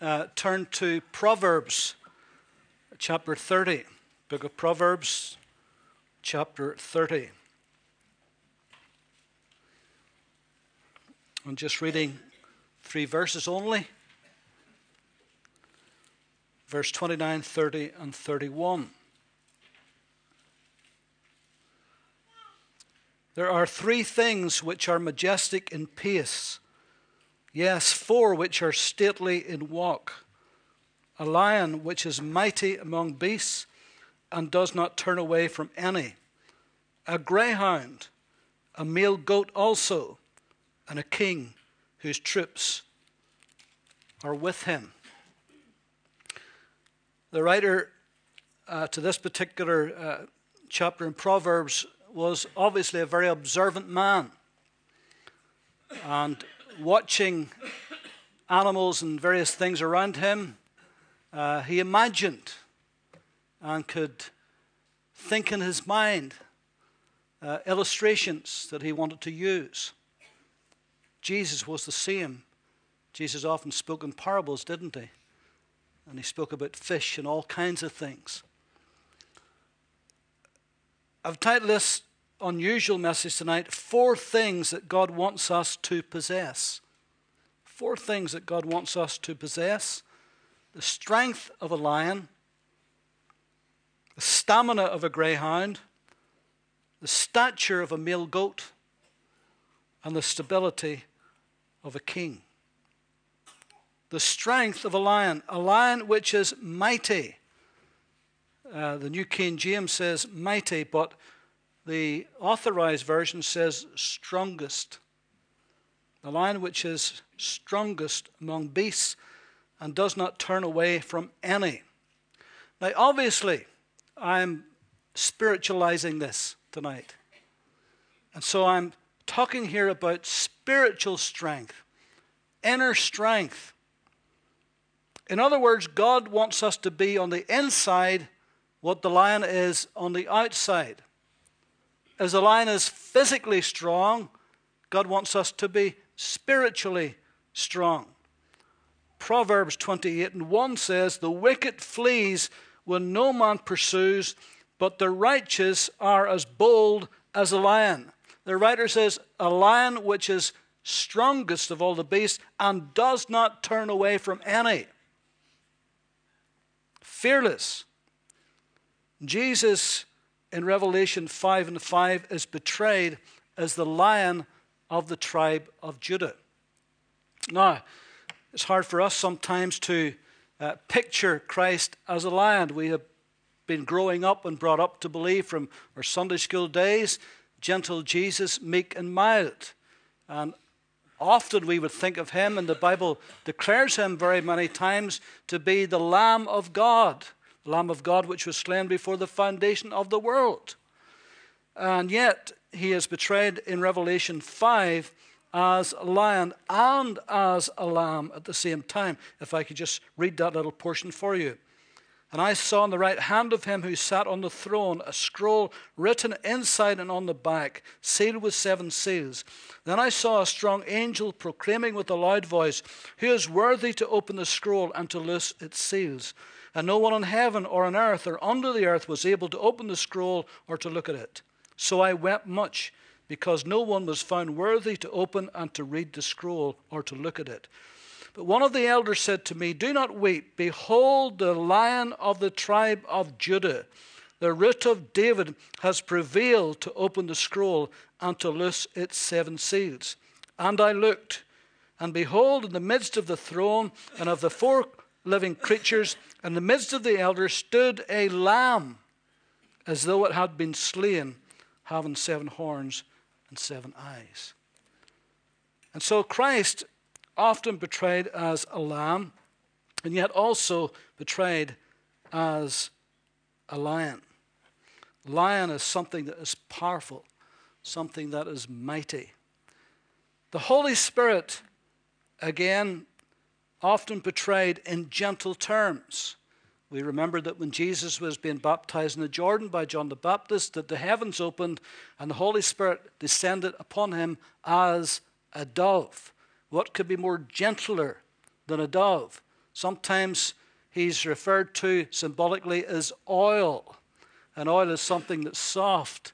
uh, turn to Proverbs chapter 30. Book of Proverbs chapter 30. I'm just reading three verses only verse 29, 30, and 31. There are three things which are majestic in pace, yes, four which are stately in walk a lion which is mighty among beasts and does not turn away from any, a greyhound, a male goat also, and a king whose troops are with him. The writer uh, to this particular uh, chapter in Proverbs was obviously a very observant man. And watching animals and various things around him, uh, he imagined and could think in his mind uh, illustrations that he wanted to use. Jesus was the same. Jesus often spoke in parables, didn't he? And he spoke about fish and all kinds of things. I've titled this unusual message tonight Four Things That God Wants Us to Possess. Four things that God wants us to possess the strength of a lion, the stamina of a greyhound, the stature of a male goat, and the stability of a king. The strength of a lion, a lion which is mighty. Uh, the New King James says mighty, but the authorized version says strongest. The lion which is strongest among beasts and does not turn away from any. Now, obviously, I'm spiritualizing this tonight. And so I'm talking here about spiritual strength, inner strength. In other words, God wants us to be on the inside what the lion is on the outside. As the lion is physically strong, God wants us to be spiritually strong. Proverbs 28 and 1 says, The wicked flees when no man pursues, but the righteous are as bold as a lion. The writer says, A lion which is strongest of all the beasts and does not turn away from any. Fearless. Jesus in Revelation 5 and 5 is betrayed as the lion of the tribe of Judah. Now, it's hard for us sometimes to uh, picture Christ as a lion. We have been growing up and brought up to believe from our Sunday school days gentle Jesus, meek and mild. And often we would think of him, and the Bible declares him very many times to be the Lamb of God, Lamb of God which was slain before the foundation of the world. And yet, he is betrayed in Revelation 5 as a lion and as a lamb at the same time. If I could just read that little portion for you. And I saw in the right hand of him who sat on the throne a scroll written inside and on the back, sealed with seven seals. Then I saw a strong angel proclaiming with a loud voice, Who is worthy to open the scroll and to loose its seals? And no one on heaven or on earth or under the earth was able to open the scroll or to look at it. So I wept much because no one was found worthy to open and to read the scroll or to look at it. But one of the elders said to me, Do not weep. Behold, the lion of the tribe of Judah, the root of David, has prevailed to open the scroll and to loose its seven seals. And I looked, and behold, in the midst of the throne and of the four living creatures, in the midst of the elders, stood a lamb, as though it had been slain, having seven horns and seven eyes. And so Christ, often portrayed as a lamb, and yet also portrayed as a lion. Lion is something that is powerful, something that is mighty. The Holy Spirit, again, often portrayed in gentle terms. We remember that when Jesus was being baptized in the Jordan by John the Baptist, that the heavens opened and the Holy Spirit descended upon him as a dove. What could be more gentler than a dove? Sometimes he's referred to symbolically as oil, and oil is something that's soft.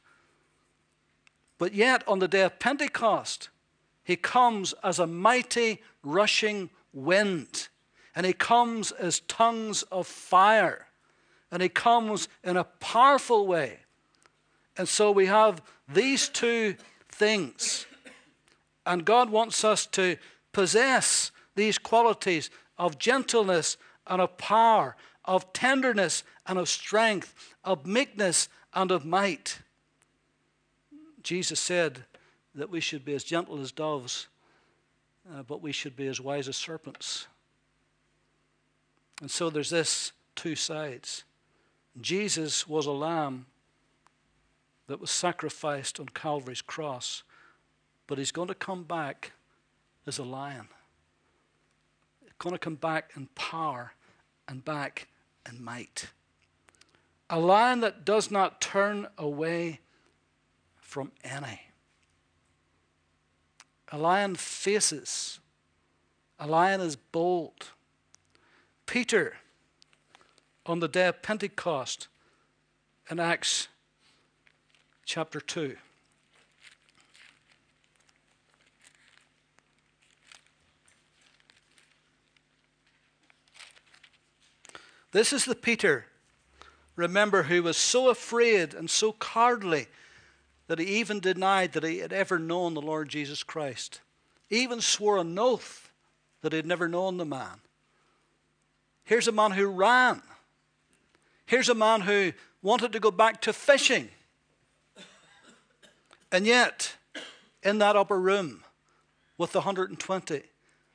But yet, on the day of Pentecost, he comes as a mighty rushing wind, and he comes as tongues of fire, and he comes in a powerful way. And so we have these two things. And God wants us to possess these qualities of gentleness and of power, of tenderness and of strength, of meekness and of might. Jesus said that we should be as gentle as doves, uh, but we should be as wise as serpents. And so there's this two sides. Jesus was a lamb that was sacrificed on Calvary's cross, but he's going to come back as a lion going to come back in power and back in might. A lion that does not turn away from any. A lion faces. A lion is bold. Peter, on the day of Pentecost, in Acts chapter 2. This is the Peter, remember, who was so afraid and so cowardly that he even denied that he had ever known the Lord Jesus Christ. He even swore an oath that he had never known the man. Here's a man who ran. Here's a man who wanted to go back to fishing. And yet, in that upper room with the 120,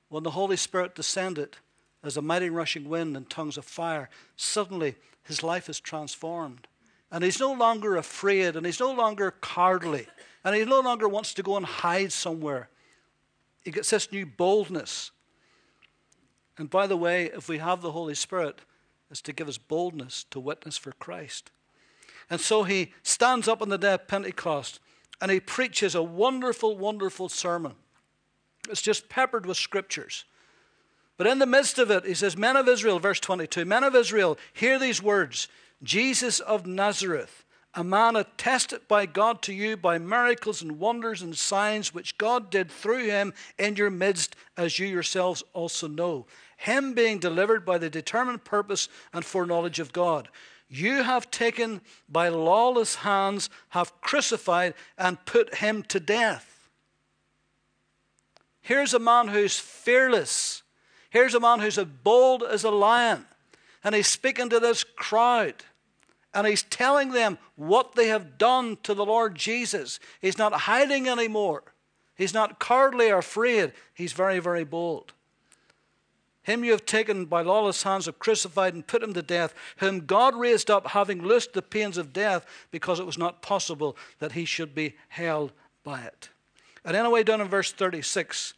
when the Holy Spirit descended, as a mighty rushing wind and tongues of fire, suddenly his life is transformed. And he's no longer afraid and he's no longer cowardly and he no longer wants to go and hide somewhere. He gets this new boldness. And by the way, if we have the Holy Spirit, it's to give us boldness to witness for Christ. And so he stands up on the day of Pentecost and he preaches a wonderful, wonderful sermon. It's just peppered with scriptures. But in the midst of it, he says, Men of Israel, verse 22, Men of Israel, hear these words Jesus of Nazareth, a man attested by God to you by miracles and wonders and signs which God did through him in your midst, as you yourselves also know. Him being delivered by the determined purpose and foreknowledge of God. You have taken by lawless hands, have crucified and put him to death. Here's a man who's fearless Here's a man who's as bold as a lion, and he's speaking to this crowd. And he's telling them what they have done to the Lord Jesus. He's not hiding anymore. He's not cowardly or afraid. He's very, very bold. Him you have taken by lawless hands, have crucified and put him to death, whom God raised up, having loosed the pains of death, because it was not possible that he should be held by it. And anyway, down in verse 36,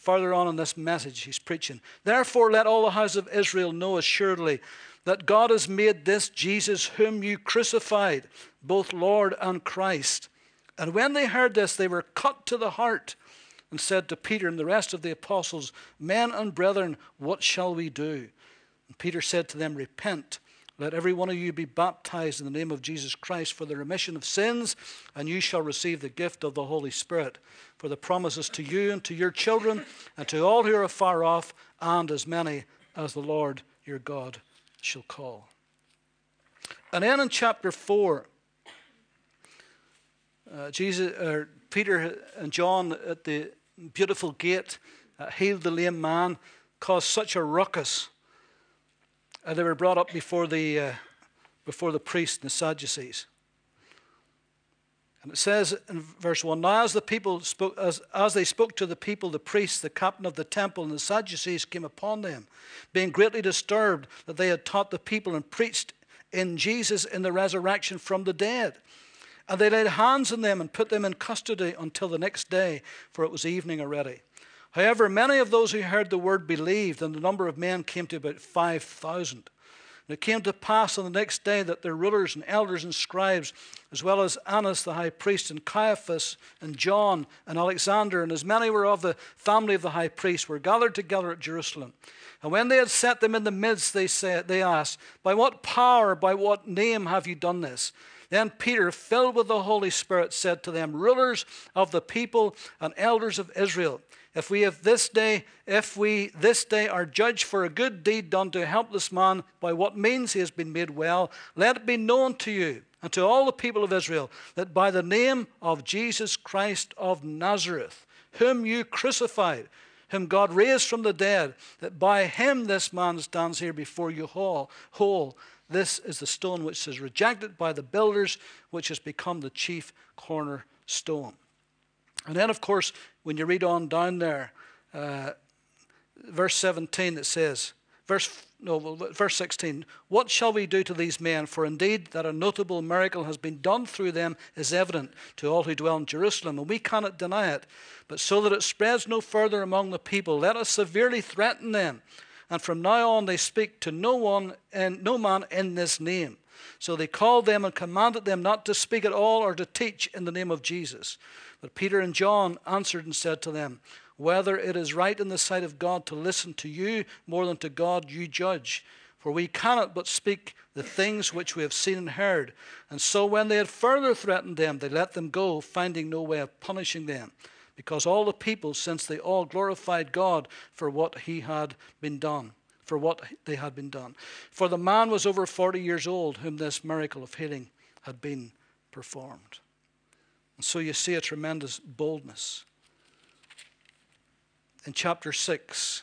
further on in this message he's preaching. Therefore, let all the house of Israel know assuredly that God has made this Jesus, whom you crucified, both Lord and Christ. And when they heard this, they were cut to the heart and said to Peter and the rest of the apostles, Men and brethren, what shall we do? And Peter said to them, Repent let every one of you be baptized in the name of Jesus Christ for the remission of sins, and you shall receive the gift of the Holy Spirit. For the promises to you and to your children, and to all who are afar off, and as many as the Lord your God shall call. And then in chapter 4, uh, Jesus, uh, Peter and John at the beautiful gate uh, healed the lame man, caused such a ruckus and they were brought up before the, uh, before the priests and the Sadducees. And it says in verse 1 Now, as the people spoke, as, as they spoke to the people, the priests, the captain of the temple, and the Sadducees came upon them, being greatly disturbed that they had taught the people and preached in Jesus in the resurrection from the dead. And they laid hands on them and put them in custody until the next day, for it was evening already. However, many of those who heard the word believed, and the number of men came to about 5,000. And it came to pass on the next day that their rulers and elders and scribes, as well as Annas the high priest, and Caiaphas, and John, and Alexander, and as many were of the family of the high priest, were gathered together at Jerusalem. And when they had set them in the midst, they, said, they asked, By what power, by what name have you done this? Then Peter, filled with the Holy Spirit, said to them, Rulers of the people and elders of Israel, if we this day, if we this day are judged for a good deed done to a helpless man, by what means he has been made well, let it be known to you and to all the people of Israel that by the name of Jesus Christ of Nazareth, whom you crucified, whom God raised from the dead, that by him this man stands here before you whole. whole. This is the stone which is rejected by the builders, which has become the chief cornerstone. And then, of course, when you read on down there, uh, verse 17, it says, verse no, verse 16, what shall we do to these men? For indeed that a notable miracle has been done through them is evident to all who dwell in Jerusalem, and we cannot deny it. But so that it spreads no further among the people, let us severely threaten them. And from now on they speak to no one and no man in this name. So they called them and commanded them not to speak at all or to teach in the name of Jesus. But Peter and John answered and said to them, Whether it is right in the sight of God to listen to you more than to God, you judge. For we cannot but speak the things which we have seen and heard. And so when they had further threatened them, they let them go, finding no way of punishing them. Because all the people, since they all glorified God for what he had been done, for what they had been done. For the man was over forty years old, whom this miracle of healing had been performed. And so you see a tremendous boldness. In chapter 6,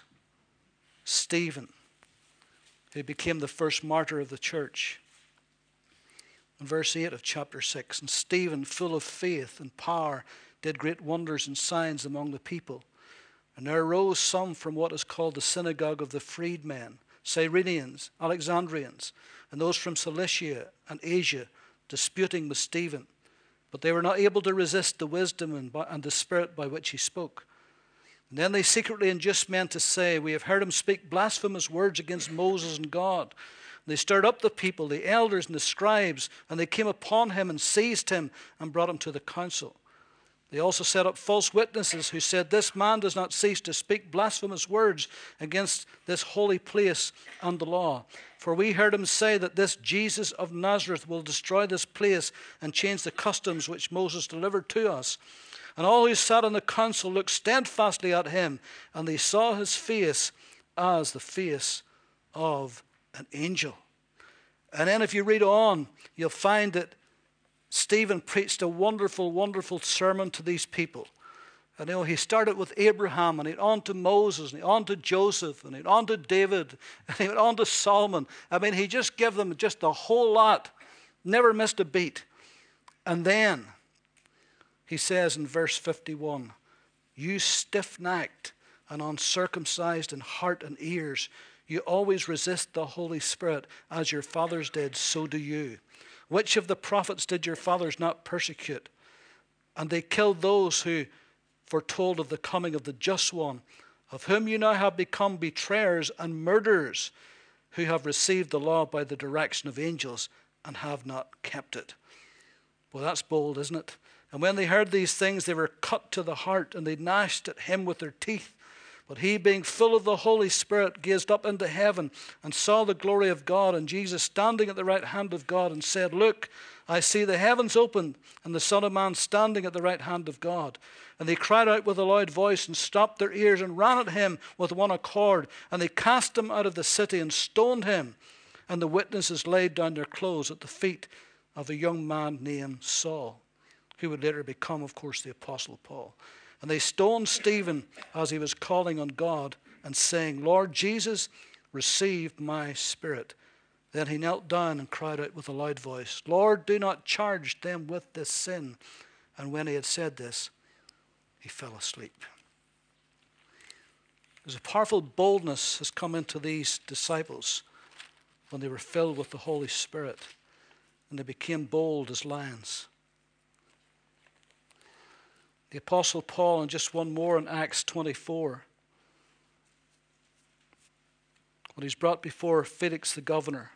Stephen, who became the first martyr of the church, in verse 8 of chapter 6, and Stephen, full of faith and power, did great wonders and signs among the people. And there arose some from what is called the synagogue of the freedmen, Cyrenians, Alexandrians, and those from Cilicia and Asia, disputing with Stephen. But they were not able to resist the wisdom and, and the spirit by which he spoke. And then they secretly induced men to say, We have heard him speak blasphemous words against Moses and God. And they stirred up the people, the elders and the scribes, and they came upon him and seized him and brought him to the council. They also set up false witnesses who said, This man does not cease to speak blasphemous words against this holy place and the law. For we heard him say that this Jesus of Nazareth will destroy this place and change the customs which Moses delivered to us. And all who sat in the council looked steadfastly at him, and they saw his face as the face of an angel. And then, if you read on, you'll find that Stephen preached a wonderful, wonderful sermon to these people. And you know, he started with Abraham and he went on to Moses and he on to Joseph and he went on to David and he went on to Solomon. I mean, he just gave them just a whole lot, never missed a beat. And then he says in verse 51 You stiff necked and uncircumcised in heart and ears, you always resist the Holy Spirit as your fathers did, so do you. Which of the prophets did your fathers not persecute? And they killed those who foretold of the coming of the just one, of whom you now have become betrayers and murderers, who have received the law by the direction of angels and have not kept it. Well, that's bold, isn't it? And when they heard these things, they were cut to the heart, and they gnashed at him with their teeth. But he, being full of the Holy Spirit, gazed up into heaven and saw the glory of God, and Jesus standing at the right hand of God, and said, Look, I see the heavens opened, and the Son of Man standing at the right hand of God. And they cried out with a loud voice, and stopped their ears, and ran at him with one accord. And they cast him out of the city, and stoned him. And the witnesses laid down their clothes at the feet of a young man named Saul, who would later become, of course, the Apostle Paul. And they stoned Stephen as he was calling on God and saying, Lord Jesus, receive my spirit. Then he knelt down and cried out with a loud voice, Lord, do not charge them with this sin. And when he had said this, he fell asleep. There's a powerful boldness has come into these disciples when they were filled with the Holy Spirit and they became bold as lions the Apostle Paul, and just one more in Acts 24. When he's brought before Felix the governor.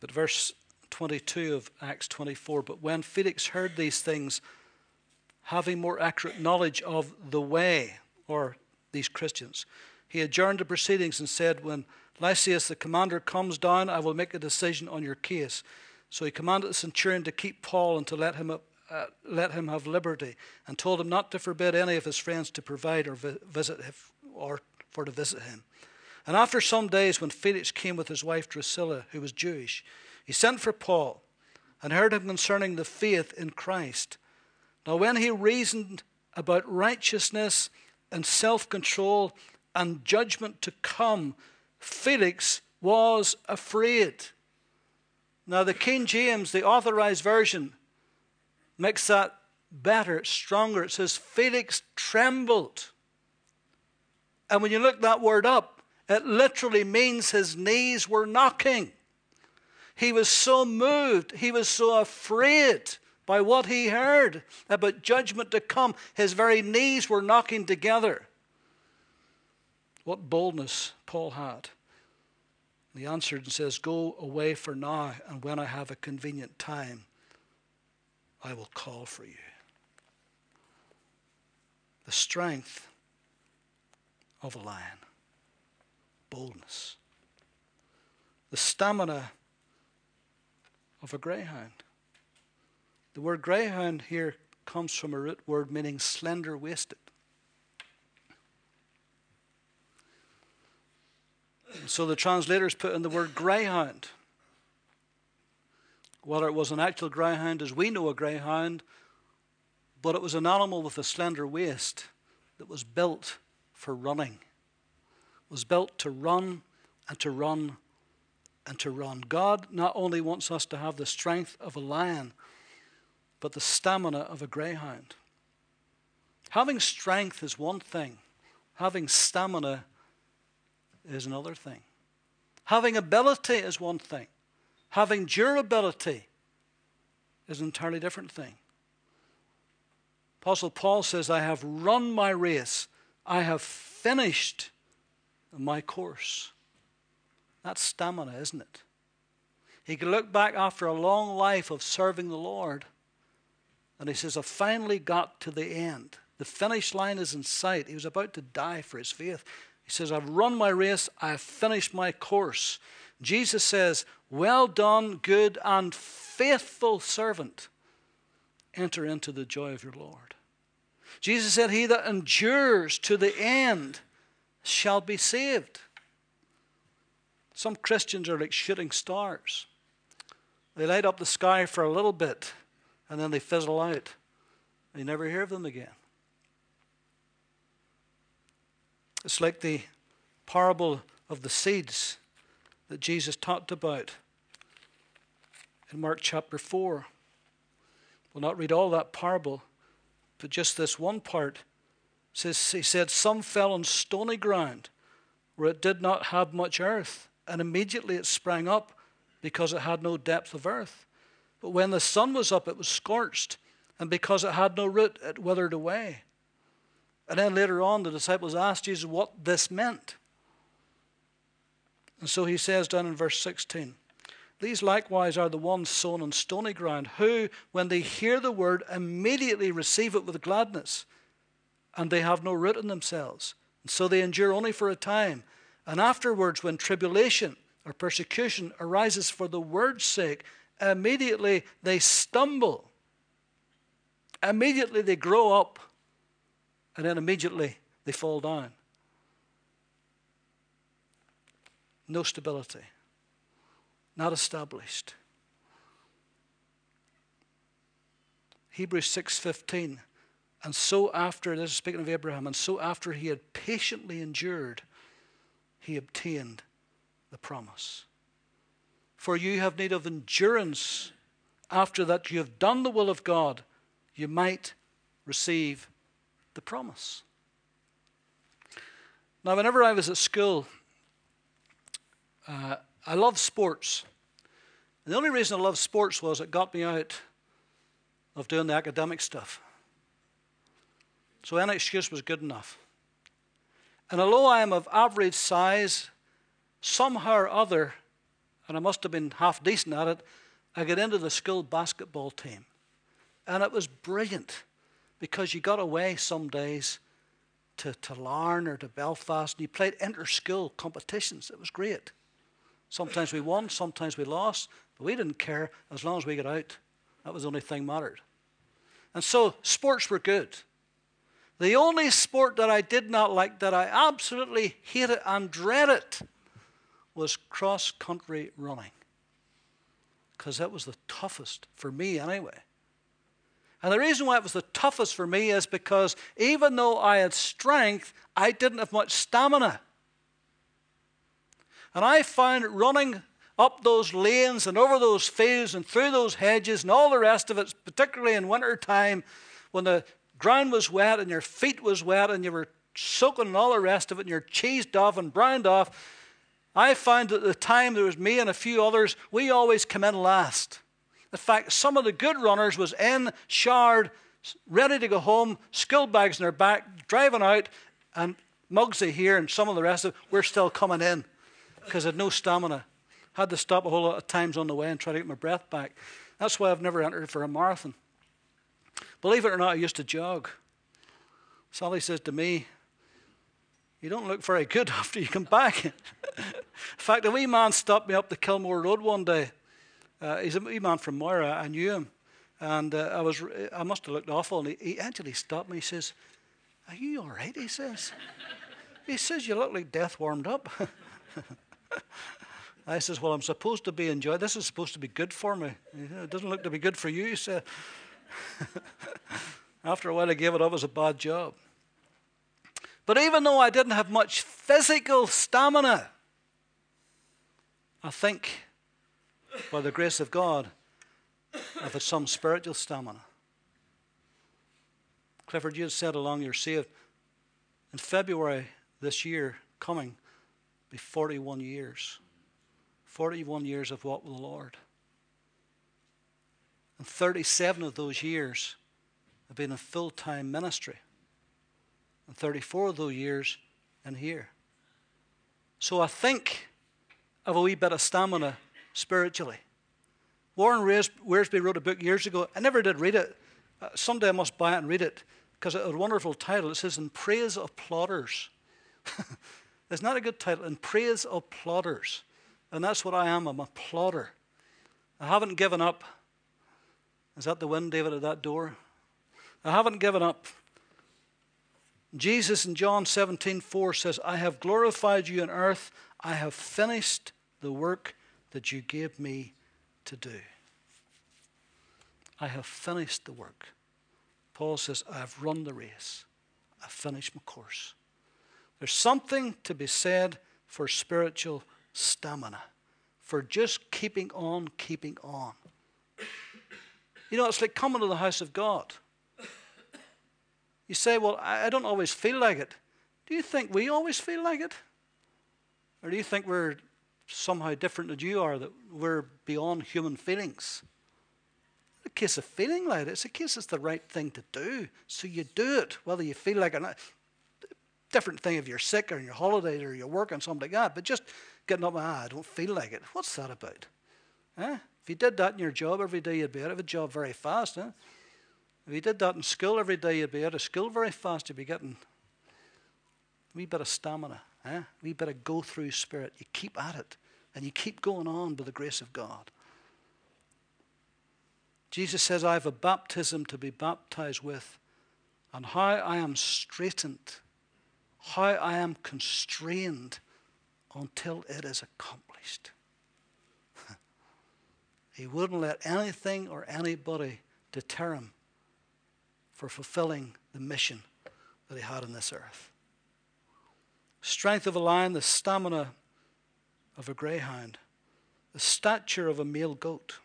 But verse 22 of Acts 24 But when Felix heard these things, having more accurate knowledge of the way, or these Christians, he adjourned the proceedings and said, When Lysias the commander comes down, I will make a decision on your case. So he commanded the centurion to keep Paul and to let him, uh, let him have liberty, and told him not to forbid any of his friends to provide or vi- visit him, or for to visit him. And after some days, when Felix came with his wife Drusilla, who was Jewish, he sent for Paul and heard him concerning the faith in Christ. Now, when he reasoned about righteousness and self control and judgment to come, Felix was afraid. Now, the King James, the authorized version, makes that better, stronger. It says, Felix trembled. And when you look that word up, it literally means his knees were knocking. He was so moved, he was so afraid by what he heard about judgment to come. His very knees were knocking together. What boldness Paul had. He answered and says, Go away for now, and when I have a convenient time, I will call for you. The strength of a lion, boldness. The stamina of a greyhound. The word greyhound here comes from a root word meaning slender waisted. So the translators put in the word greyhound. Whether it was an actual greyhound as we know a greyhound, but it was an animal with a slender waist that was built for running. It was built to run and to run and to run. God not only wants us to have the strength of a lion, but the stamina of a greyhound. Having strength is one thing, having stamina is another thing. Having ability is one thing, having durability is an entirely different thing. Apostle Paul says, I have run my race, I have finished my course. That's stamina, isn't it? He can look back after a long life of serving the Lord and he says, I finally got to the end. The finish line is in sight. He was about to die for his faith. He says, I've run my race, I've finished my course. Jesus says, Well done, good and faithful servant. Enter into the joy of your Lord. Jesus said, He that endures to the end shall be saved. Some Christians are like shooting stars. They light up the sky for a little bit and then they fizzle out. You never hear of them again. It's like the parable of the seeds that Jesus talked about in Mark chapter 4. We'll not read all that parable, but just this one part. says, he said, Some fell on stony ground where it did not have much earth, and immediately it sprang up because it had no depth of earth. But when the sun was up, it was scorched, and because it had no root, it withered away. And then later on, the disciples asked Jesus what this meant. And so he says down in verse 16 These likewise are the ones sown on stony ground, who, when they hear the word, immediately receive it with gladness, and they have no root in themselves. And so they endure only for a time. And afterwards, when tribulation or persecution arises for the word's sake, immediately they stumble. Immediately they grow up and then immediately they fall down. No stability, not established. Hebrews 6:15 and so after this is speaking of Abraham and so after he had patiently endured he obtained the promise for you have need of endurance after that you have done the will of God you might receive the promise. Now, whenever I was at school, uh, I loved sports. And the only reason I loved sports was it got me out of doing the academic stuff. So any excuse was good enough. And although I am of average size, somehow or other, and I must have been half decent at it, I got into the school basketball team. And it was brilliant because you got away some days to, to Larne or to Belfast and you played inter school competitions. It was great. Sometimes we won, sometimes we lost, but we didn't care as long as we got out. That was the only thing mattered. And so sports were good. The only sport that I did not like, that I absolutely hated and dreaded, was cross country running. Because that was the toughest for me anyway. And the reason why it was the toughest for me is because even though I had strength, I didn't have much stamina. And I found running up those lanes and over those fields and through those hedges and all the rest of it, particularly in winter time when the ground was wet and your feet was wet and you were soaking and all the rest of it and you're cheesed off and browned off. I found that at the time there was me and a few others, we always come in last. In fact, some of the good runners was in, showered, ready to go home, school bags in their back, driving out, and Mugsy here and some of the rest of we're still coming in because I had no stamina. Had to stop a whole lot of times on the way and try to get my breath back. That's why I've never entered for a marathon. Believe it or not, I used to jog. Sally says to me, You don't look very good after you come back. In fact, a wee man stopped me up the Kilmore Road one day. Uh, he's a man from Moira. I knew him. And uh, I, was, I must have looked awful. And he, he actually stopped me. He says, Are you all right? He says. He says, You look like death warmed up. I says, Well, I'm supposed to be enjoying This is supposed to be good for me. It doesn't look to be good for you. He After a while, I gave it up as a bad job. But even though I didn't have much physical stamina, I think by the grace of God, I've had some spiritual stamina. Clifford, you had said along you're saved. In February this year, coming, be 41 years. 41 years of walk with the Lord. And 37 of those years have been in full time ministry. And 34 of those years in here. So I think of a wee bit of stamina spiritually. Warren Wiersbe wrote a book years ago. I never did read it. Uh, someday I must buy it and read it because it had a wonderful title. It says, In Praise of Plodders. It's not a good title. In Praise of Plodders. And that's what I am. I'm a plodder. I haven't given up. Is that the wind, David, at that door? I haven't given up. Jesus in John 17, 4 says, I have glorified you on earth. I have finished the work that you gave me to do. I have finished the work. Paul says, I have run the race. I've finished my course. There's something to be said for spiritual stamina, for just keeping on, keeping on. You know, it's like coming to the house of God. You say, Well, I don't always feel like it. Do you think we always feel like it? Or do you think we're somehow different than you are, that we're beyond human feelings? It's a case of feeling like it. It's a case it's the right thing to do. So you do it, whether you feel like it or not. Different thing if you're sick or on your holiday or you're working, something like that. But just getting up, ah, I don't feel like it. What's that about? Eh? If you did that in your job every day, you'd be out of a job very fast. Eh? If you did that in school every day, you'd be out of school very fast. You'd be getting a wee bit of stamina, eh? bit of go through spirit. You keep at it and you keep going on by the grace of God. Jesus says, I have a baptism to be baptized with, and how I am straitened, how I am constrained until it is accomplished. he wouldn't let anything or anybody deter him for fulfilling the mission that he had on this earth. Strength of a lion, the stamina of a greyhound, the stature of a male goat.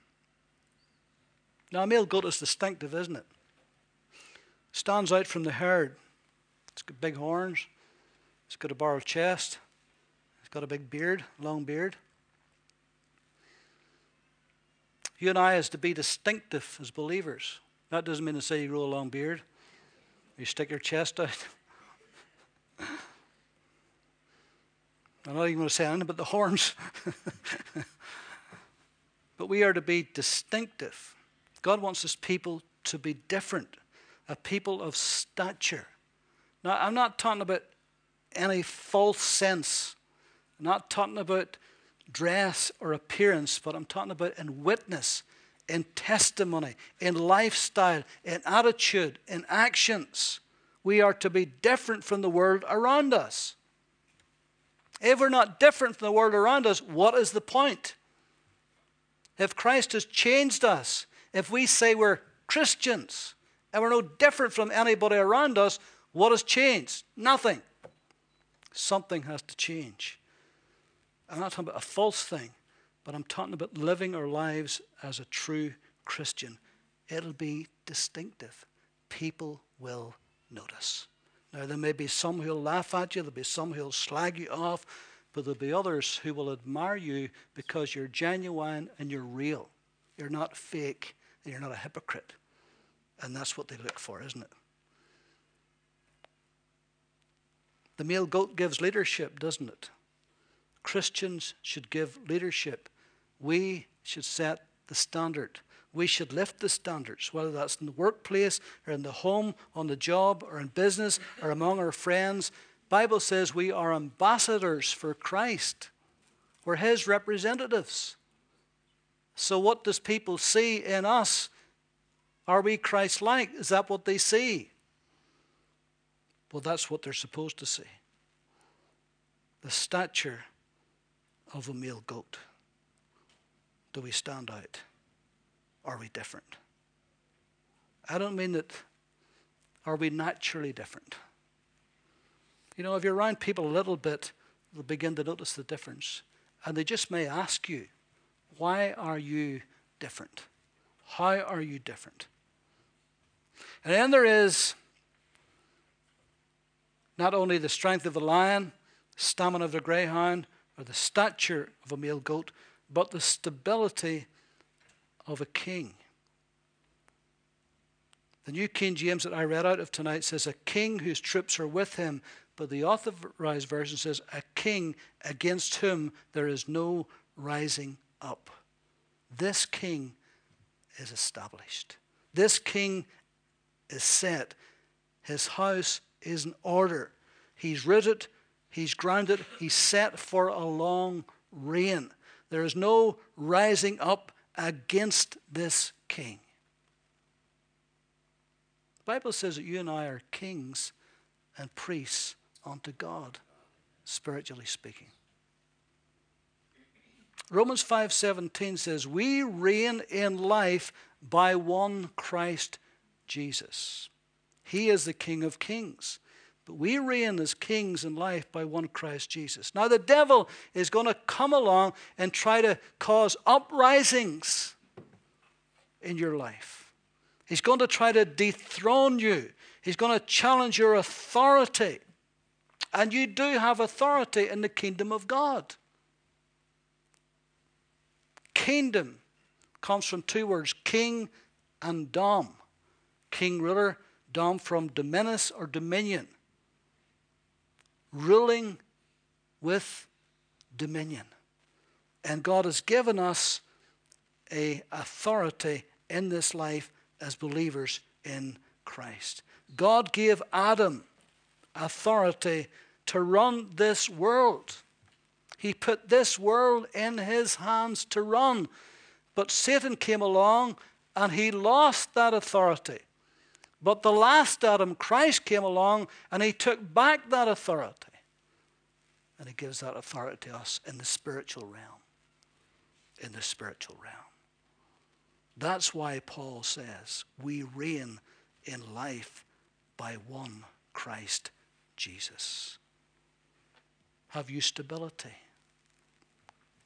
Now, a male goat is distinctive, isn't it? Stands out from the herd. It's got big horns, it's got a barrel chest, it's got a big beard, long beard. You and I is to be distinctive as believers. That doesn't mean to say you grow a long beard. You stick your chest out. I'm not even going to say anything about the horns. but we are to be distinctive. God wants his people to be different, a people of stature. Now, I'm not talking about any false sense, I'm not talking about dress or appearance, but I'm talking about in witness, in testimony, in lifestyle, in attitude, in actions. We are to be different from the world around us. If we're not different from the world around us, what is the point? If Christ has changed us, if we say we're Christians and we're no different from anybody around us, what has changed? Nothing. Something has to change. I'm not talking about a false thing, but I'm talking about living our lives as a true Christian. It'll be distinctive. People will notice. Now, there may be some who'll laugh at you, there'll be some who'll slag you off, but there'll be others who will admire you because you're genuine and you're real. You're not fake and you're not a hypocrite. And that's what they look for, isn't it? The male goat gives leadership, doesn't it? Christians should give leadership. We should set the standard. We should lift the standards, whether that's in the workplace or in the home, on the job, or in business, or among our friends. Bible says we are ambassadors for Christ. We're his representatives. So what does people see in us? Are we Christ like? Is that what they see? Well, that's what they're supposed to see. The stature of a male goat. Do we stand out? Are we different? I don't mean that are we naturally different. You know, if you're around people a little bit, they'll begin to notice the difference. And they just may ask you, why are you different? How are you different? And then there is not only the strength of the lion, stamina of the greyhound, or the stature of a male goat, but the stability of a king. The New King James that I read out of tonight says, A king whose troops are with him. But the authorized version says, A king against whom there is no rising up. This king is established. This king is set. His house is in order. He's rooted, he's grounded, he's set for a long reign. There is no rising up against this king. The Bible says that you and I are kings and priests unto God, spiritually speaking. Romans 5:17 says, "We reign in life by one Christ Jesus. He is the King of kings. But we reign as kings in life by one Christ Jesus. Now, the devil is going to come along and try to cause uprisings in your life. He's going to try to dethrone you, he's going to challenge your authority. And you do have authority in the kingdom of God. Kingdom comes from two words king and dom. King ruler, dom from dominus or dominion ruling with dominion. And God has given us a authority in this life as believers in Christ. God gave Adam authority to run this world. He put this world in his hands to run. But Satan came along and he lost that authority. But the last Adam, Christ, came along and he took back that authority. And he gives that authority to us in the spiritual realm. In the spiritual realm. That's why Paul says we reign in life by one Christ Jesus. Have you stability?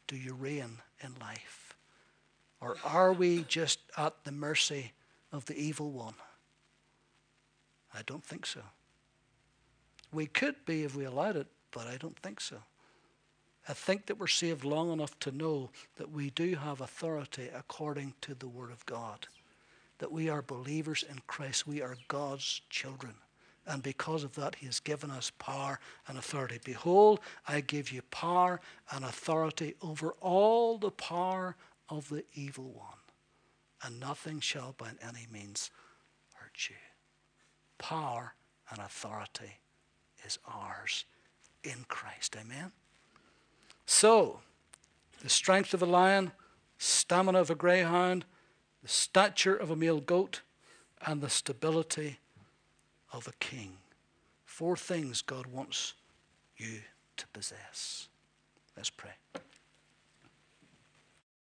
Do you reign in life? Or are we just at the mercy of the evil one? I don't think so. We could be if we allowed it, but I don't think so. I think that we're saved long enough to know that we do have authority according to the Word of God. That we are believers in Christ. We are God's children. And because of that, He has given us power and authority. Behold, I give you power and authority over all the power of the evil one, and nothing shall by any means hurt you. Power and authority is ours in Christ. Amen. So, the strength of a lion, stamina of a greyhound, the stature of a male goat, and the stability of a king. Four things God wants you to possess. Let's pray.